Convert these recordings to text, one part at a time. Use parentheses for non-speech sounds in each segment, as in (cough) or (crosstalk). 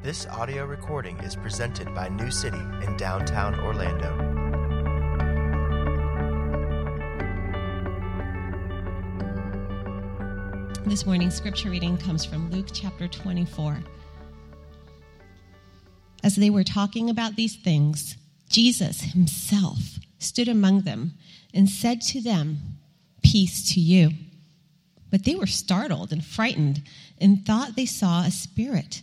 This audio recording is presented by New City in downtown Orlando. This morning's scripture reading comes from Luke chapter 24. As they were talking about these things, Jesus himself stood among them and said to them, Peace to you. But they were startled and frightened and thought they saw a spirit.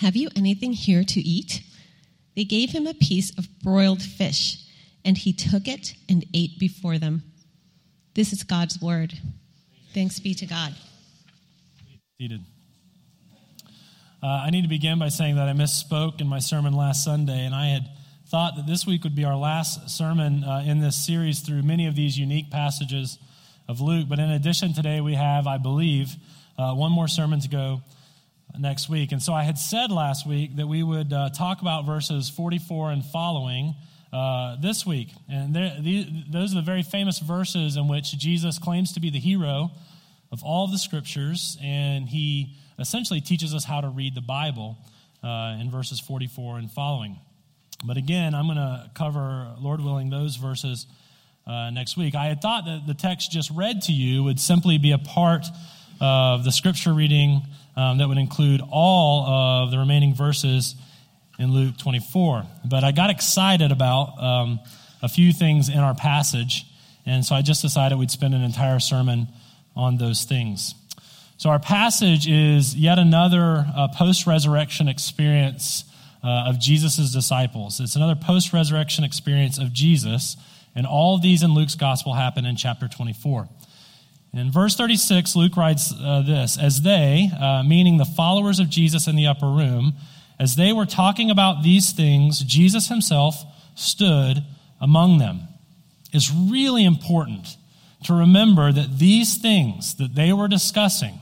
Have you anything here to eat? They gave him a piece of broiled fish, and he took it and ate before them. This is God's word. Thanks be to God. Seated. Uh, I need to begin by saying that I misspoke in my sermon last Sunday, and I had thought that this week would be our last sermon uh, in this series through many of these unique passages of Luke. But in addition, today we have, I believe, uh, one more sermon to go next week. And so I had said last week that we would uh, talk about verses 44 and following uh, this week. And those are the very famous verses in which Jesus claims to be the hero of all of the scriptures, and he essentially teaches us how to read the Bible uh, in verses 44 and following. But again, I'm going to cover, Lord willing, those verses uh, next week. I had thought that the text just read to you would simply be a part of the scripture reading um, that would include all of the remaining verses in Luke 24. But I got excited about um, a few things in our passage, and so I just decided we'd spend an entire sermon on those things. So, our passage is yet another uh, post resurrection experience uh, of Jesus' disciples. It's another post resurrection experience of Jesus, and all of these in Luke's gospel happen in chapter 24. In verse 36, Luke writes uh, this As they, uh, meaning the followers of Jesus in the upper room, as they were talking about these things, Jesus himself stood among them. It's really important to remember that these things that they were discussing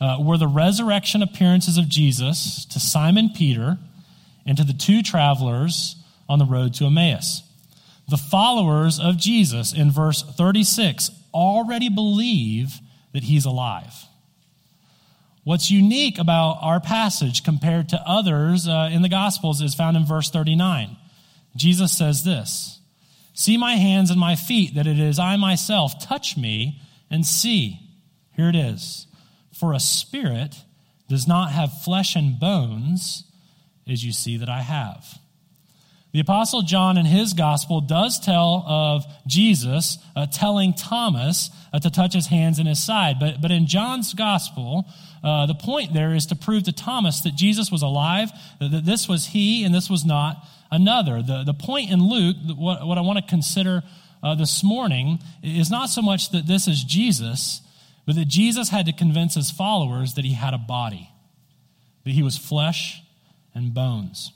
uh, were the resurrection appearances of Jesus to Simon Peter and to the two travelers on the road to Emmaus. The followers of Jesus in verse 36 already believe that he's alive. What's unique about our passage compared to others uh, in the Gospels is found in verse 39. Jesus says this See my hands and my feet, that it is I myself. Touch me and see. Here it is. For a spirit does not have flesh and bones as you see that I have. The Apostle John in his gospel does tell of Jesus uh, telling Thomas uh, to touch his hands and his side. But, but in John's gospel, uh, the point there is to prove to Thomas that Jesus was alive, that this was he and this was not another. The, the point in Luke, what, what I want to consider uh, this morning, is not so much that this is Jesus, but that Jesus had to convince his followers that he had a body, that he was flesh and bones.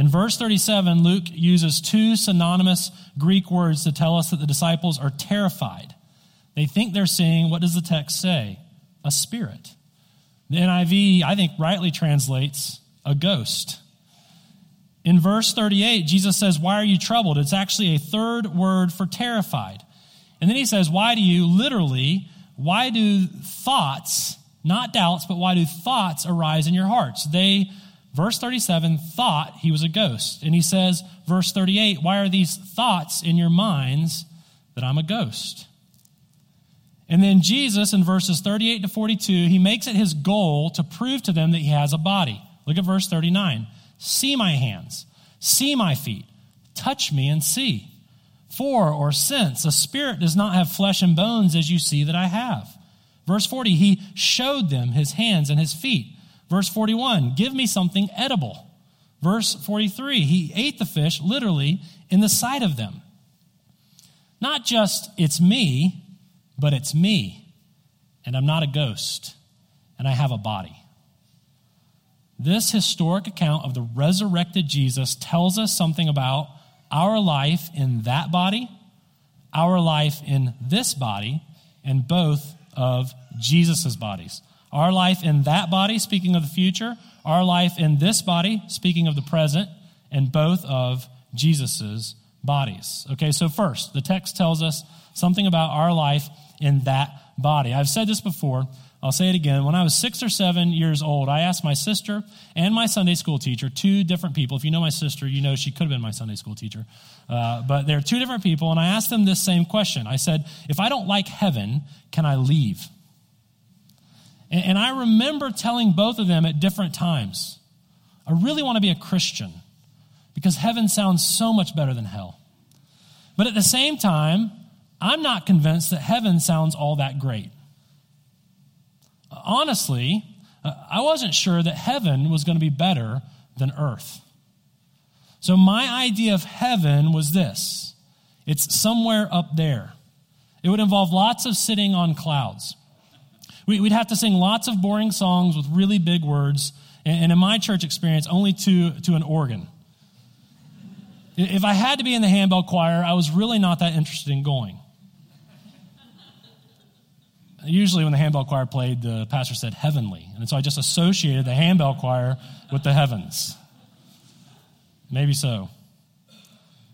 In verse 37, Luke uses two synonymous Greek words to tell us that the disciples are terrified. They think they're seeing, what does the text say? A spirit. The NIV, I think, rightly translates a ghost. In verse 38, Jesus says, Why are you troubled? It's actually a third word for terrified. And then he says, Why do you, literally, why do thoughts, not doubts, but why do thoughts arise in your hearts? They verse 37 thought he was a ghost. And he says, verse 38, why are these thoughts in your minds that I'm a ghost? And then Jesus, in verses 38 to 42, he makes it his goal to prove to them that he has a body. Look at verse 39. See my hands, see my feet, touch me and see. For or since a spirit does not have flesh and bones as you see that I have. Verse 40, he showed them his hands and his feet. Verse 41, give me something edible. Verse 43, he ate the fish literally in the sight of them. Not just it's me, but it's me. And I'm not a ghost. And I have a body. this historic account of the resurrected Jesus tells us something about our life in that body, our life in this body, and both of Jesus' bodies. Our life in that body, speaking of the future, our life in this body, speaking of the present, and both of Jesus's bodies. Okay, so first, the text tells us something about our life in that body. I've said this before. I'll say it again. When I was six or seven years old, I asked my sister and my Sunday school teacher, two different people. If you know my sister, you know she could have been my Sunday school teacher. Uh, but they're two different people, and I asked them this same question. I said, If I don't like heaven, can I leave? And, and I remember telling both of them at different times, I really want to be a Christian because heaven sounds so much better than hell. But at the same time, I'm not convinced that heaven sounds all that great. Honestly, uh, I wasn't sure that heaven was going to be better than earth. So my idea of heaven was this it's somewhere up there. It would involve lots of sitting on clouds. We'd have to sing lots of boring songs with really big words, and in my church experience, only to, to an organ. If I had to be in the handbell choir, I was really not that interested in going. Usually, when the handbell choir played, the pastor said heavenly. And so I just associated the handbell choir with the heavens. Maybe so.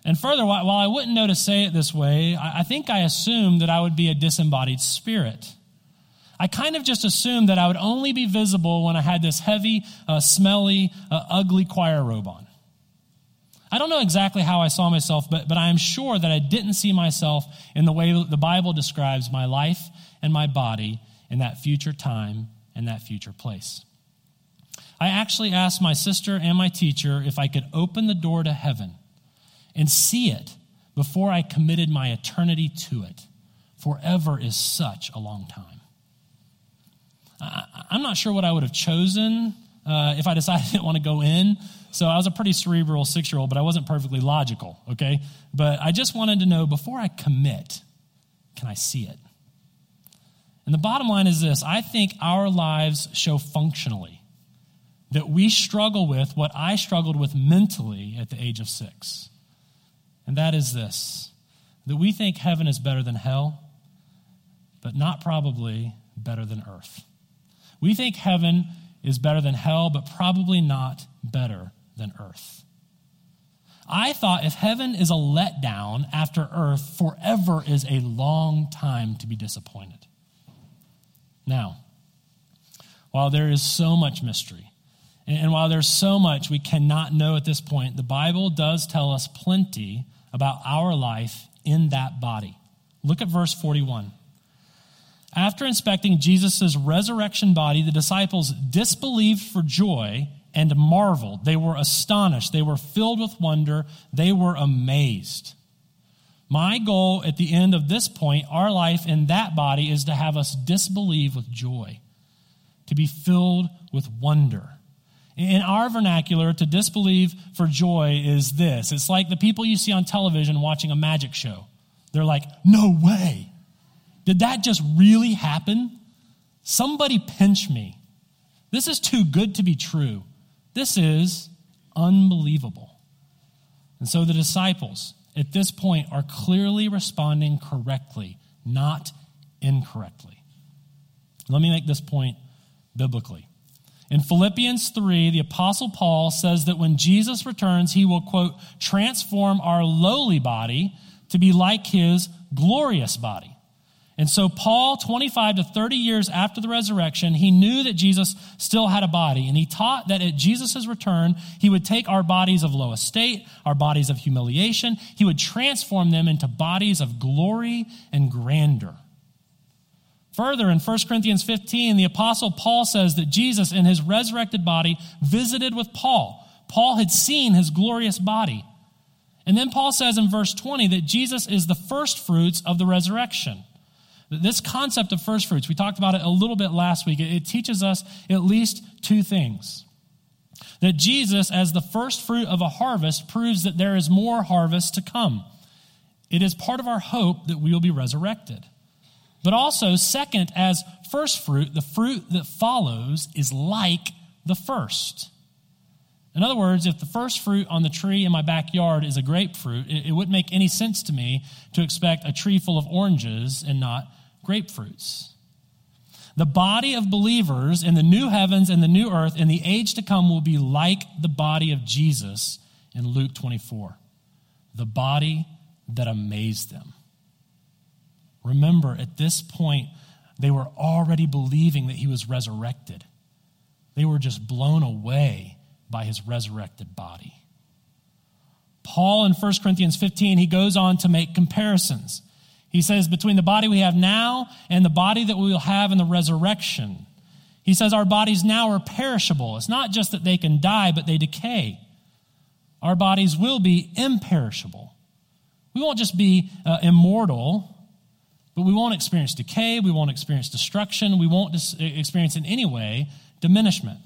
And further, while I wouldn't know to say it this way, I think I assumed that I would be a disembodied spirit. I kind of just assumed that I would only be visible when I had this heavy, uh, smelly, uh, ugly choir robe on. I don't know exactly how I saw myself, but, but I am sure that I didn't see myself in the way the Bible describes my life and my body in that future time and that future place. I actually asked my sister and my teacher if I could open the door to heaven and see it before I committed my eternity to it. Forever is such a long time. I'm not sure what I would have chosen uh, if I decided (laughs) I didn't want to go in. So I was a pretty cerebral six year old, but I wasn't perfectly logical, okay? But I just wanted to know before I commit, can I see it? And the bottom line is this I think our lives show functionally that we struggle with what I struggled with mentally at the age of six. And that is this that we think heaven is better than hell, but not probably better than earth. We think heaven is better than hell, but probably not better than earth. I thought if heaven is a letdown after earth, forever is a long time to be disappointed. Now, while there is so much mystery, and while there's so much we cannot know at this point, the Bible does tell us plenty about our life in that body. Look at verse 41. After inspecting Jesus' resurrection body, the disciples disbelieved for joy and marveled. They were astonished. They were filled with wonder. They were amazed. My goal at the end of this point, our life in that body, is to have us disbelieve with joy, to be filled with wonder. In our vernacular, to disbelieve for joy is this it's like the people you see on television watching a magic show. They're like, no way. Did that just really happen? Somebody pinch me. This is too good to be true. This is unbelievable. And so the disciples at this point are clearly responding correctly, not incorrectly. Let me make this point biblically. In Philippians 3, the Apostle Paul says that when Jesus returns, he will, quote, transform our lowly body to be like his glorious body. And so, Paul, 25 to 30 years after the resurrection, he knew that Jesus still had a body. And he taught that at Jesus' return, he would take our bodies of low estate, our bodies of humiliation, he would transform them into bodies of glory and grandeur. Further, in 1 Corinthians 15, the Apostle Paul says that Jesus, in his resurrected body, visited with Paul. Paul had seen his glorious body. And then Paul says in verse 20 that Jesus is the first fruits of the resurrection. This concept of first fruits, we talked about it a little bit last week. It teaches us at least two things. That Jesus, as the first fruit of a harvest, proves that there is more harvest to come. It is part of our hope that we will be resurrected. But also, second, as first fruit, the fruit that follows is like the first. In other words, if the first fruit on the tree in my backyard is a grapefruit, it, it wouldn't make any sense to me to expect a tree full of oranges and not grapefruits. The body of believers in the new heavens and the new earth in the age to come will be like the body of Jesus in Luke 24. The body that amazed them. Remember, at this point, they were already believing that he was resurrected. They were just blown away by his resurrected body. Paul in 1 Corinthians 15, he goes on to make comparisons. He says, between the body we have now and the body that we will have in the resurrection, he says, our bodies now are perishable. It's not just that they can die, but they decay. Our bodies will be imperishable. We won't just be uh, immortal, but we won't experience decay. We won't experience destruction. We won't dis- experience in any way diminishment.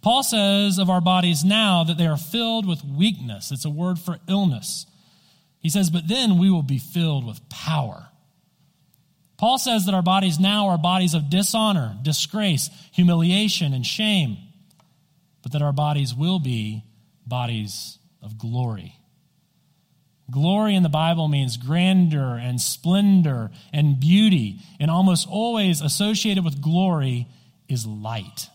Paul says of our bodies now that they are filled with weakness. It's a word for illness. He says, but then we will be filled with power. Paul says that our bodies now are bodies of dishonor, disgrace, humiliation, and shame, but that our bodies will be bodies of glory. Glory in the Bible means grandeur and splendor and beauty, and almost always associated with glory is light.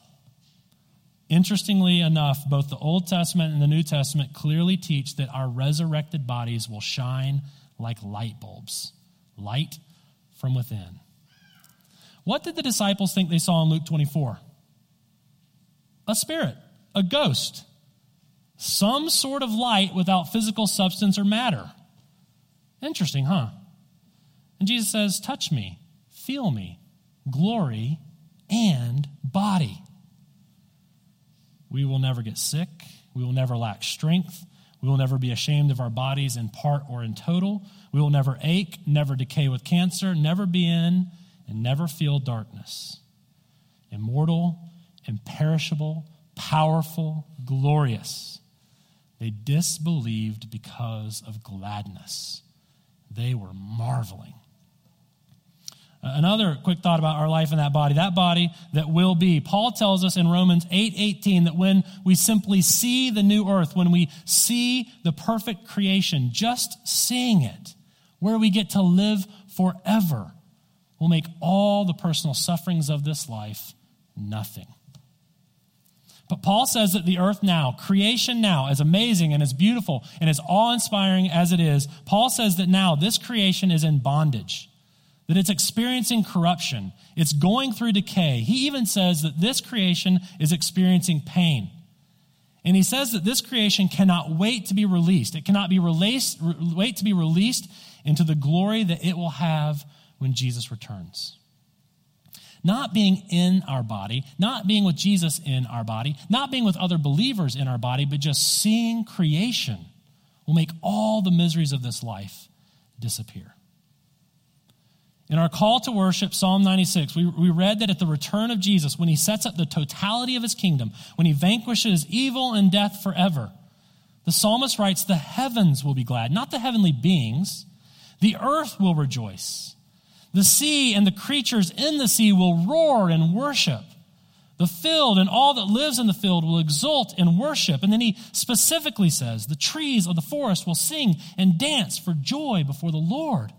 Interestingly enough, both the Old Testament and the New Testament clearly teach that our resurrected bodies will shine like light bulbs, light from within. What did the disciples think they saw in Luke 24? A spirit, a ghost, some sort of light without physical substance or matter. Interesting, huh? And Jesus says, Touch me, feel me, glory and body. We will never get sick. We will never lack strength. We will never be ashamed of our bodies in part or in total. We will never ache, never decay with cancer, never be in and never feel darkness. Immortal, imperishable, powerful, glorious. They disbelieved because of gladness. They were marveling. Uh, another quick thought about our life in that body, that body that will be. Paul tells us in Romans 8 18 that when we simply see the new earth, when we see the perfect creation, just seeing it, where we get to live forever, will make all the personal sufferings of this life nothing. But Paul says that the earth now, creation now, as amazing and as beautiful and as awe inspiring as it is, Paul says that now this creation is in bondage that it's experiencing corruption, it's going through decay. He even says that this creation is experiencing pain. And he says that this creation cannot wait to be released. It cannot be released, wait to be released into the glory that it will have when Jesus returns. Not being in our body, not being with Jesus in our body, not being with other believers in our body, but just seeing creation will make all the miseries of this life disappear. In our call to worship, Psalm 96, we, we read that at the return of Jesus, when he sets up the totality of his kingdom, when he vanquishes evil and death forever, the psalmist writes, The heavens will be glad, not the heavenly beings. The earth will rejoice. The sea and the creatures in the sea will roar and worship. The field and all that lives in the field will exult and worship. And then he specifically says, The trees of the forest will sing and dance for joy before the Lord.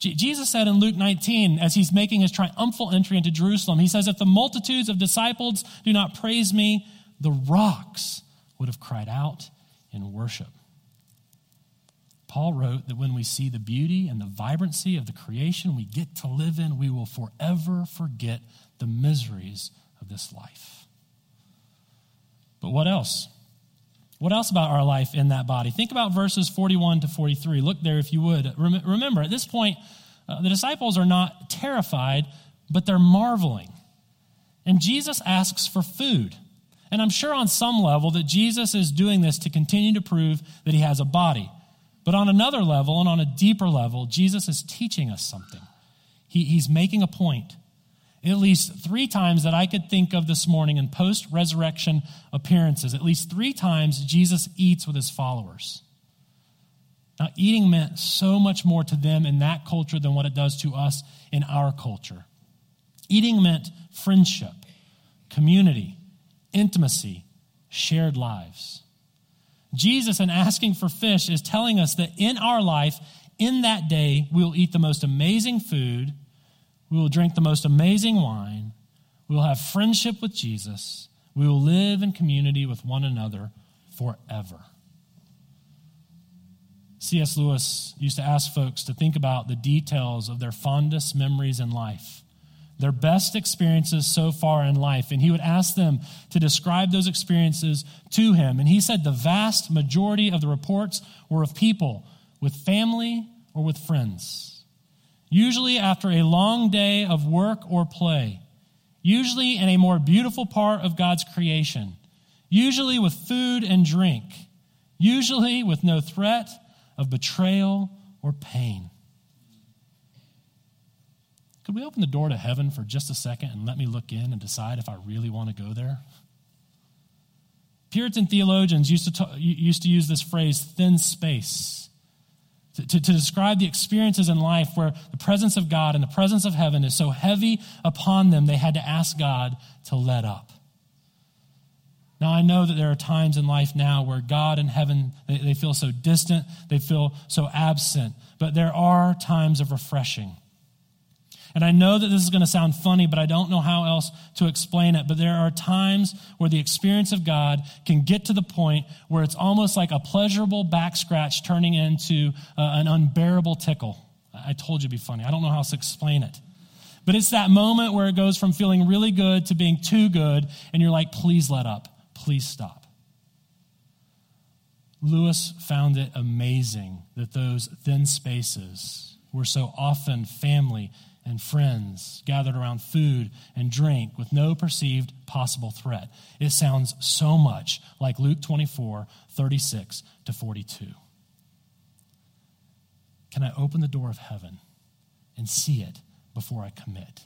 Jesus said in Luke 19, as he's making his triumphal entry into Jerusalem, he says, If the multitudes of disciples do not praise me, the rocks would have cried out in worship. Paul wrote that when we see the beauty and the vibrancy of the creation we get to live in, we will forever forget the miseries of this life. But what else? What else about our life in that body? Think about verses 41 to 43. Look there if you would. Remember, at this point, uh, the disciples are not terrified, but they're marveling. And Jesus asks for food. And I'm sure on some level that Jesus is doing this to continue to prove that he has a body. But on another level and on a deeper level, Jesus is teaching us something. He, he's making a point at least three times that I could think of this morning in post resurrection appearances. At least three times, Jesus eats with his followers. Now, eating meant so much more to them in that culture than what it does to us in our culture. Eating meant friendship, community, intimacy, shared lives. Jesus, in asking for fish, is telling us that in our life, in that day, we will eat the most amazing food, we will drink the most amazing wine, we will have friendship with Jesus, we will live in community with one another forever. C.S. Lewis used to ask folks to think about the details of their fondest memories in life their best experiences so far in life. And he would ask them to describe those experiences to him. And he said the vast majority of the reports were of people with family or with friends. Usually after a long day of work or play, usually in a more beautiful part of God's creation, usually with food and drink, usually with no threat of betrayal or pain. Could we open the door to heaven for just a second and let me look in and decide if I really want to go there? Puritan theologians used to, used to use this phrase, thin space, to, to, describe the experiences in life where the presence of God and the presence of heaven is so heavy upon them, they had to ask God to let up. Now, I know that there are times in life now where God and heaven, they, they feel so distant, they feel so absent, but there are times of refreshing. And I know that this is going to sound funny, but I don't know how else to explain it. But there are times where the experience of God can get to the point where it's almost like a pleasurable back scratch turning into uh, an unbearable tickle. I told you it'd be funny. I don't know how else to explain it. But it's that moment where it goes from feeling really good to being too good, and you're like, please let up. Please stop. Lewis found it amazing that those thin spaces were so often family and friends gathered around food and drink with no perceived possible threat. It sounds so much like Luke 24, 36 to 42. Can I open the door of heaven and see it before I commit?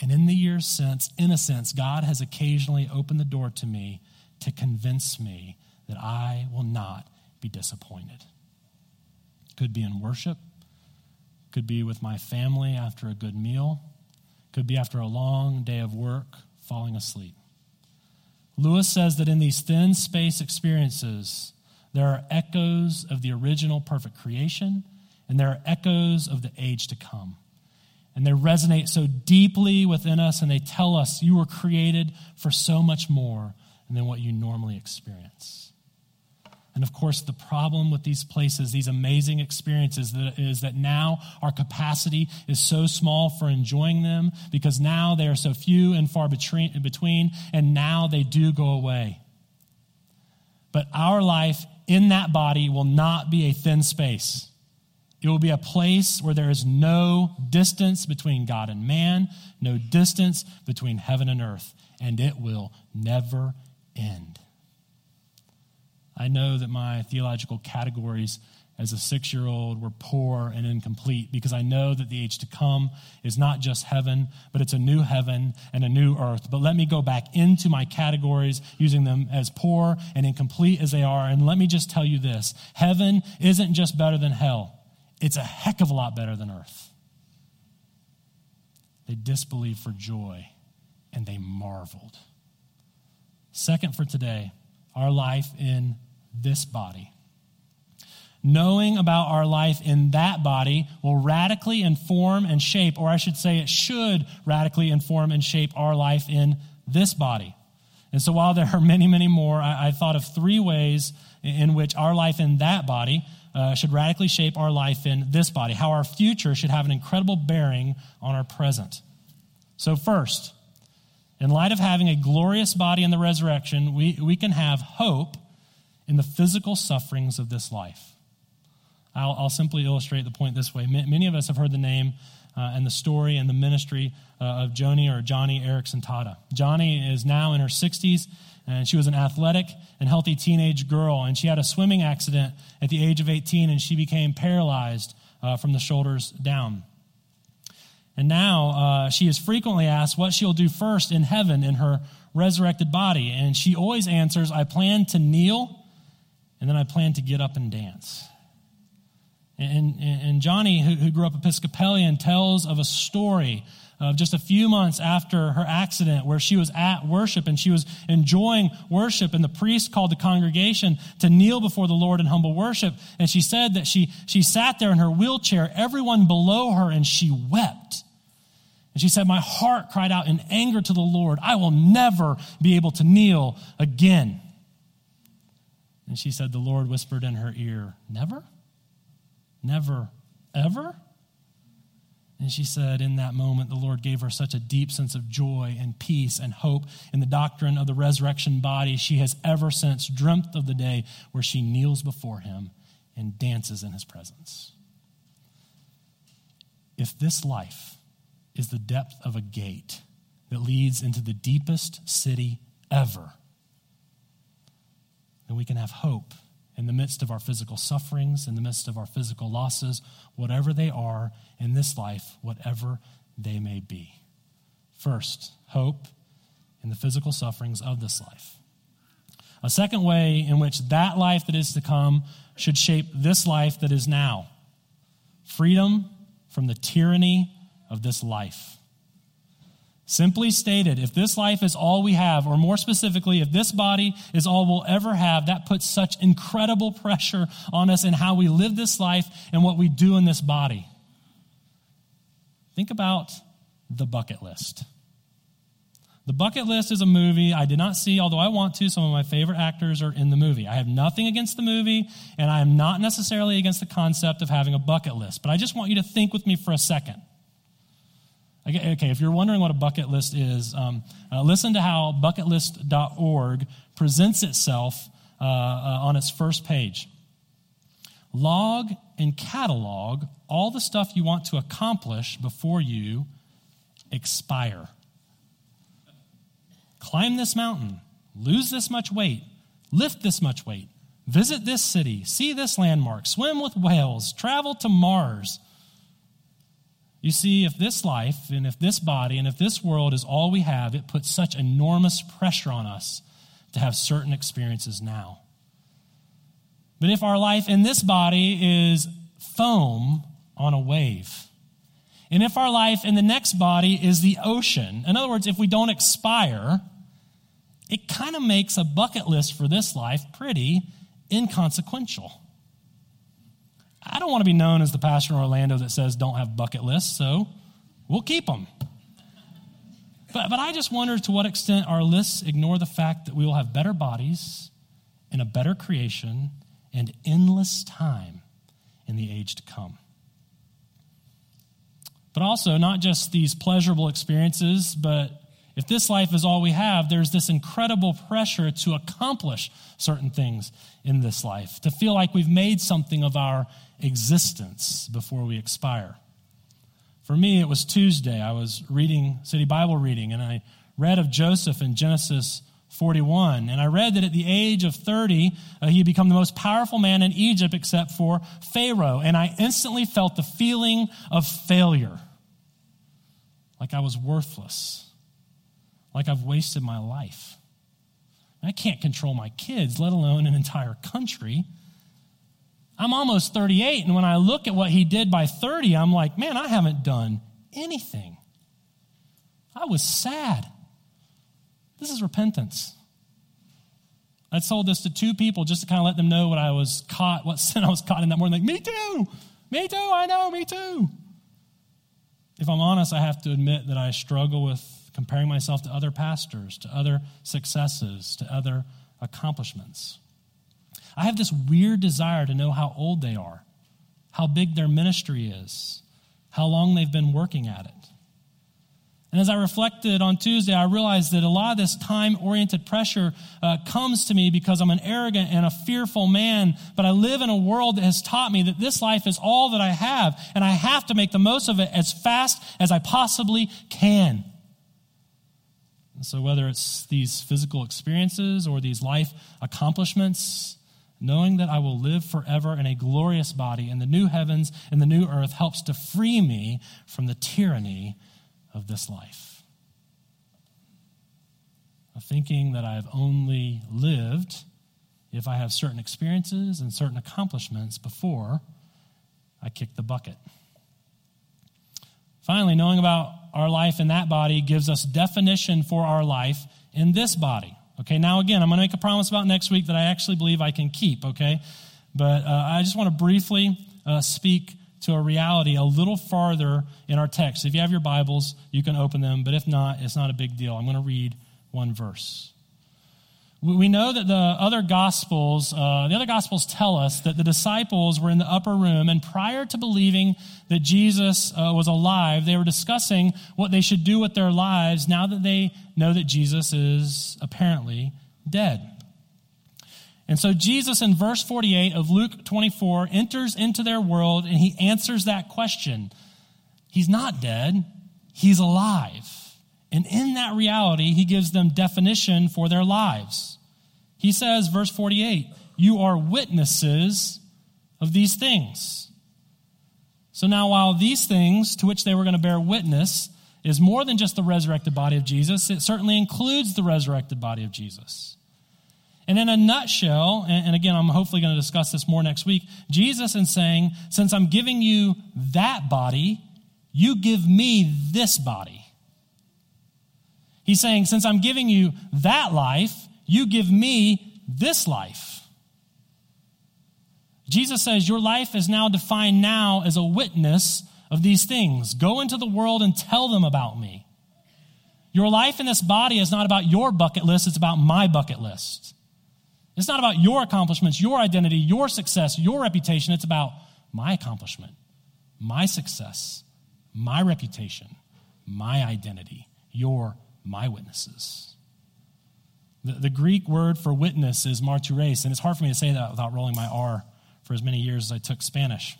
And in the years since, in a sense, God has occasionally opened the door to me to convince me that I will not be disappointed. Could be in worship, could be with my family after a good meal, could be after a long day of work, falling asleep. Lewis says that in these thin space experiences, there are echoes of the original perfect creation, and there are echoes of the age to come. And they resonate so deeply within us, and they tell us you were created for so much more than what you normally experience. And of course, the problem with these places, these amazing experiences, is that now our capacity is so small for enjoying them because now they are so few and far between, and now they do go away. But our life in that body will not be a thin space. It will be a place where there is no distance between God and man, no distance between heaven and earth, and it will never end. I know that my theological categories as a six year old were poor and incomplete because I know that the age to come is not just heaven, but it's a new heaven and a new earth. But let me go back into my categories using them as poor and incomplete as they are. And let me just tell you this heaven isn't just better than hell, it's a heck of a lot better than earth. They disbelieved for joy and they marveled. Second for today, our life in this body. Knowing about our life in that body will radically inform and shape, or I should say, it should radically inform and shape our life in this body. And so, while there are many, many more, I, I thought of three ways in which our life in that body uh, should radically shape our life in this body, how our future should have an incredible bearing on our present. So, first, in light of having a glorious body in the resurrection, we, we can have hope in the physical sufferings of this life. I'll, I'll simply illustrate the point this way. many of us have heard the name uh, and the story and the ministry uh, of Joni or Johnny Eareckson Tada. Joni is now in her 60s, and she was an athletic and healthy teenage girl, and she had a swimming accident at the age of 18, and she became paralyzed uh, from the shoulders down. And now uh, she is frequently asked what she'll do first in heaven in her resurrected body. And she always answers, I plan to kneel and then I plan to get up and dance. And, and, Joni, who, who, grew up Episcopalian, tells of a story of just a few months after her accident where she was at worship and she was enjoying worship and the priest called the congregation to kneel before the Lord in humble worship. And she said that she, she sat there in her wheelchair, everyone below her, and she wept. And she said, My heart cried out in anger to the Lord. I will never be able to kneel again. And she said, The Lord whispered in her ear, Never? Never, ever? And she said, in that moment, the Lord gave her such a deep sense of joy and peace and hope in the doctrine of the resurrection body. She has ever since dreamt of the day where she kneels before him and dances in his presence. If this life is the depth of a gate that leads into the deepest city ever, then we can have hope in the midst of our physical sufferings, in the midst of our physical losses, whatever they are in this life, whatever they may be. First, hope in the physical sufferings of this life. A second way in which that life that is to come should shape this life that is now freedom from the tyranny of this life. Simply stated, if this life is all we have, or more specifically, if this body is all we'll ever have, that puts such incredible pressure on us in how we live this life and what we do in this body. Think about the bucket list. The Bucket List is a movie I did not see, although I want to. Some of my favorite actors are in the movie. I have nothing against the movie, and I am not necessarily against the concept of having a bucket list. But I just want you to think with me for a second. Okay, if you're wondering what a bucket list is, um, uh, listen to how bucketlist.org presents itself uh, uh, on its first page. Log and catalog all the stuff you want to accomplish before you expire. Climb this mountain, lose this much weight, lift this much weight, visit this city, see this landmark, swim with whales, travel to Mars you see, if this life and if this body and if this world is all we have, it puts such enormous pressure on us to have certain experiences now. But if our life in this body is foam on a wave, and if our life in the next body is the ocean, in other words, if we don't expire, it kind of makes a bucket list for this life pretty inconsequential. I don't want to be known as the pastor in Orlando that says don't have bucket lists, so we'll keep them. But, but I just wonder to what extent our lists ignore the fact that we will have better bodies and a better creation and endless time in the age to come. But also, not just these pleasurable experiences, but if this life is all we have, there's this incredible pressure to accomplish certain things in this life, to feel like we've made something of our existence before we expire. For me, it was Tuesday. I was reading City Bible reading, and I read of Joseph in Genesis 41. And I read that at the age of 30, uh, he had become the most powerful man in Egypt except for Pharaoh. And I instantly felt the feeling of failure, like I was worthless like I've wasted my life. I can't control my kids, let alone an entire country. I'm almost 38, and when I look at what he did by 30, I'm like, man, I haven't done anything. I was sad. This is repentance. I told this to two people just to kind of let them know what I was caught, what (laughs) sin I was caught in that morning. Like, me too, me too, I know, me too. If I'm honest, I have to admit that I struggle with comparing myself to other pastors, to other successes, to other accomplishments. I have this weird desire to know how old they are, how big their ministry is, how long they've been working at it. And as I reflected on Tuesday, I realized that a lot of this time oriented pressure uh, comes to me because I'm an arrogant and a fearful man, but I live in a world that has taught me that this life is all that I have, and I have to make the most of it as fast as I possibly can. So, whether it's these physical experiences or these life accomplishments, knowing that I will live forever in a glorious body in the new heavens and the new earth helps to free me from the tyranny of this life. Thinking that I have only lived if I have certain experiences and certain accomplishments before I kick the bucket. Finally, knowing about our life in that body gives us definition for our life in this body. Okay, now again, I'm going to make a promise about next week that I actually believe I can keep, okay? But uh, I just want to briefly uh, speak to a reality a little farther in our text. If you have your Bibles, you can open them, but if not, it's not a big deal. I'm going to read one verse. We know that the other gospels, uh, the other gospels tell us that the disciples were in the upper room, and prior to believing that Jesus uh, was alive, they were discussing what they should do with their lives now that they know that Jesus is apparently dead. And so Jesus in verse 48 of Luke 24 enters into their world and he answers that question. He's not dead, he's alive. And in that reality, he gives them definition for their lives. He says, verse 48, You are witnesses of these things. So now, while these things to which they were going to bear witness is more than just the resurrected body of Jesus, it certainly includes the resurrected body of Jesus. And in a nutshell, and again, I'm hopefully going to discuss this more next week, Jesus is saying, Since I'm giving you that body, you give me this body. He's saying, since I'm giving you that life, you give me this life. Jesus says, Your life is now defined now as a witness of these things. Go into the world and tell them about me. Your life in this body is not about your bucket list, it's about my bucket list. It's not about your accomplishments, your identity, your success, your reputation. It's about my accomplishment, my success, my reputation, my identity, your my witnesses. The, the Greek word for witness is martyres, and it's hard for me to say that without rolling my R for as many years as I took Spanish.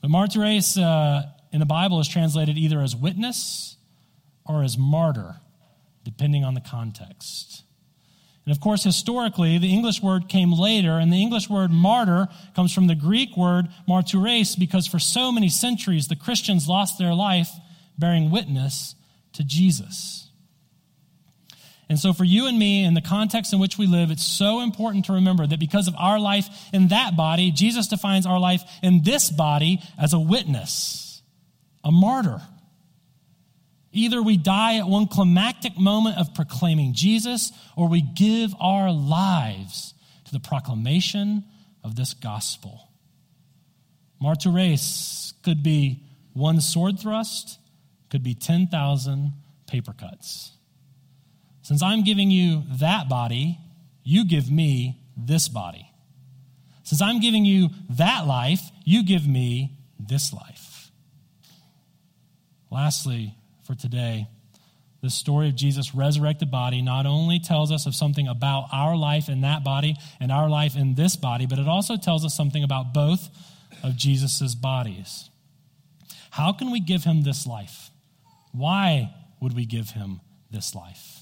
But martyres uh, in the Bible is translated either as witness or as martyr, depending on the context. And of course, historically, the English word came later, and the English word martyr comes from the Greek word martyres because for so many centuries the Christians lost their life bearing witness to Jesus. And so, for you and me, in the context in which we live, it's so important to remember that because of our life in that body, Jesus defines our life in this body as a witness, a martyr. Either we die at one climactic moment of proclaiming Jesus, or we give our lives to the proclamation of this gospel. Martyres could be one sword thrust, could be 10,000 paper cuts. Since I'm giving you that body, you give me this body. Since I'm giving you that life, you give me this life. Lastly, for today, the story of Jesus' resurrected body not only tells us of something about our life in that body and our life in this body, but it also tells us something about both of Jesus' bodies. How can we give him this life? Why would we give him this life?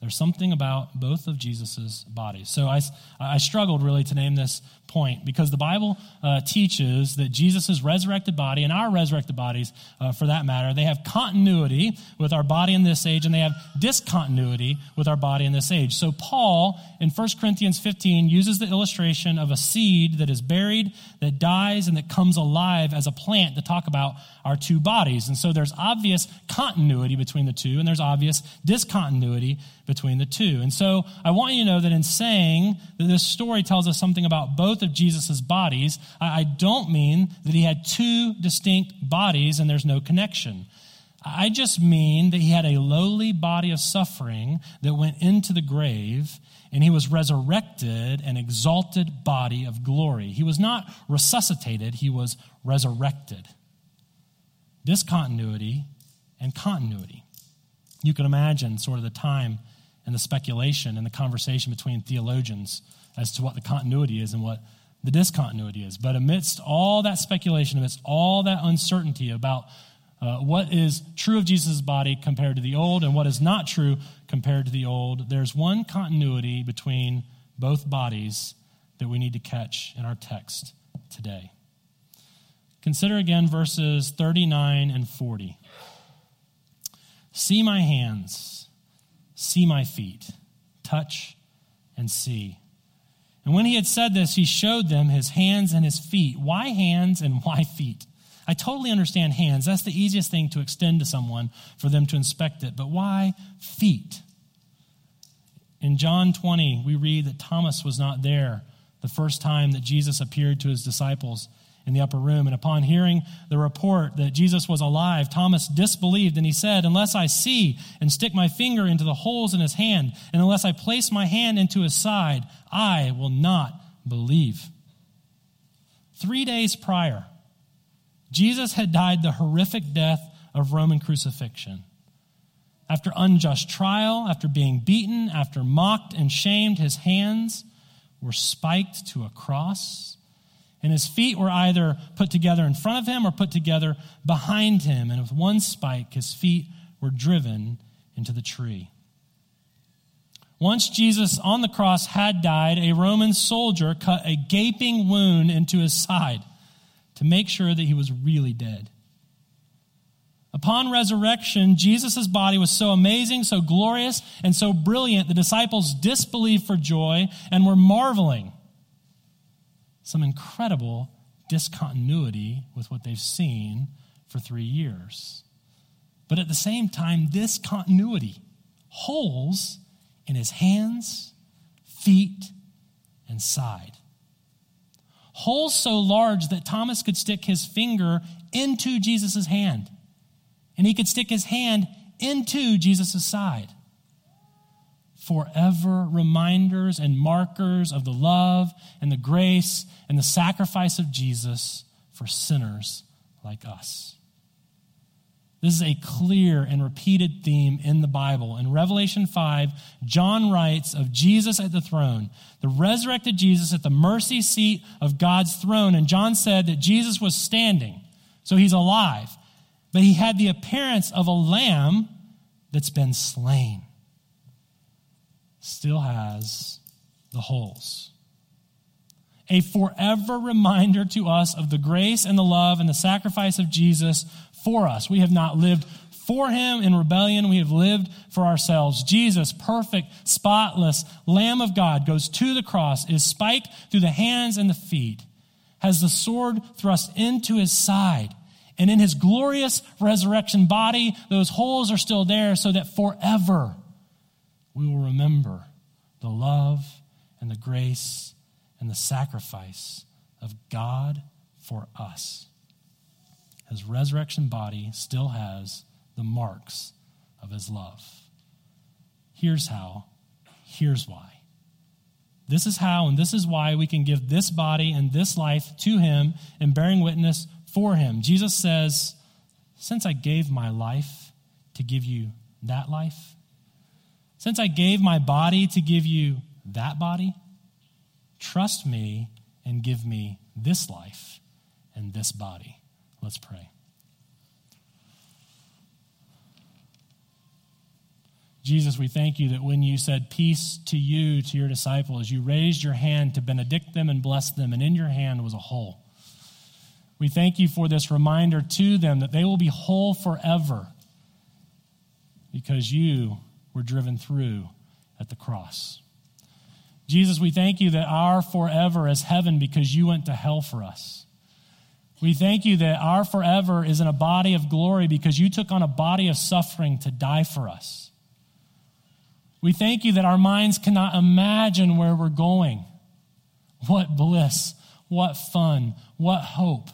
There's something about both of Jesus' bodies. So I, I struggled really to name this point because the Bible uh, teaches that Jesus' resurrected body and our resurrected bodies, uh, for that matter, they have continuity with our body in this age and they have discontinuity with our body in this age. So Paul in 1 Corinthians 15 uses the illustration of a seed that is buried, that dies, and that comes alive as a plant to talk about our two bodies. And so there's obvious continuity between the two and there's obvious discontinuity between the two. And so I want you to know that in saying that this story tells us something about both of Jesus' bodies, I don't mean that he had two distinct bodies and there's no connection. I just mean that he had a lowly body of suffering that went into the grave and he was resurrected an exalted body of glory. He was not resuscitated, he was resurrected. Discontinuity and continuity. You can imagine sort of the time and the speculation and the conversation between theologians as to what the continuity is and what the discontinuity is. But amidst all that speculation, amidst all that uncertainty about uh, what is true of Jesus' body compared to the old and what is not true compared to the old, there's one continuity between both bodies that we need to catch in our text today. Consider again verses 39 and 40. See my hands See my feet, touch and see. And when he had said this, he showed them his hands and his feet. Why hands and why feet? I totally understand hands. That's the easiest thing to extend to someone for them to inspect it. But why feet? In John 20, we read that Thomas was not there the first time that Jesus appeared to his disciples in the upper room. And upon hearing the report that Jesus was alive, Thomas disbelieved, and he said, Unless I see and stick my finger into the holes in his hand, and unless I place my hand into his side, I will not believe. Three days prior, Jesus had died the horrific death of Roman crucifixion. After unjust trial, after being beaten, after mocked and shamed, his hands were spiked to a cross and his feet were either put together in front of him or put together behind him. And with one spike, his feet were driven into the tree. Once Jesus on the cross had died, a Roman soldier cut a gaping wound into his side to make sure that he was really dead. Upon resurrection, Jesus' body was so amazing, so glorious, and so brilliant, the disciples disbelieved for joy and were marveling some incredible discontinuity with what they've seen for three years. But at the same time, this continuity, holes in his hands, feet, and side. Holes so large that Thomas could stick his finger into Jesus' hand, and he could stick his hand into Jesus' side forever reminders and markers of the love and the grace and the sacrifice of Jesus for sinners like us. This is a clear and repeated theme in the Bible. In Revelation 5, John writes of Jesus at the throne, the resurrected Jesus at the mercy seat of God's throne. And John said that Jesus was standing, so he's alive, but he had the appearance of a lamb that's been slain still has the holes. A forever reminder to us of the grace and the love and the sacrifice of Jesus for us. We have not lived for him in rebellion, we have lived for ourselves. Jesus, perfect, spotless Lamb of God, goes to the cross, is spiked through the hands and the feet, has the sword thrust into his side. And in his glorious resurrection body, those holes are still there so that forever we will remember the love and the grace and the sacrifice of God for us. His resurrection body still has the marks of his love. Here's how, here's why. This is how, and this is why we can give this body and this life to him and bearing witness for him. Jesus says, Since I gave my life to give you that life, since I gave my body to give you that body, trust me and give me this life and this body. Let's pray. Jesus, we thank you that when you said peace to you, to your disciples, you raised your hand to benedict them and bless them, and in your hand was a hole. We thank you for this reminder to them that they will be whole forever because you were driven through at the cross. Jesus, we thank you that our forever is heaven because you went to hell for us. We thank you that our forever is in a body of glory because you took on a body of suffering to die for us. We thank you that our minds cannot imagine where we're going. What bliss, what fun, what hope.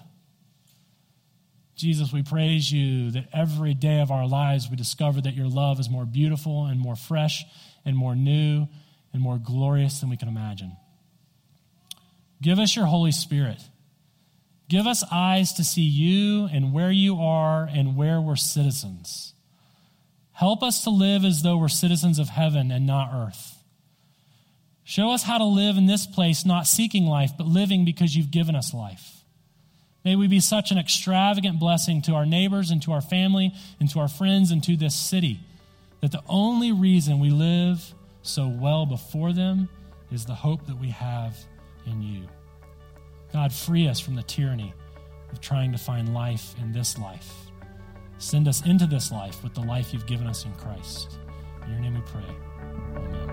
Jesus, we praise you that every day of our lives we discover that your love is more beautiful and more fresh and more new and more glorious than we can imagine. Give us your Holy Spirit. Give us eyes to see you and where you are and where we're citizens. Help us to live as though we're citizens of heaven and not earth. Show us how to live in this place, not seeking life, but living because you've given us life. May we be such an extravagant blessing to our neighbors and to our family and to our friends and to this city that the only reason we live so well before them is the hope that we have in you. God, free us from the tyranny of trying to find life in this life. Send us into this life with the life you've given us in Christ. In your name we pray. Amen.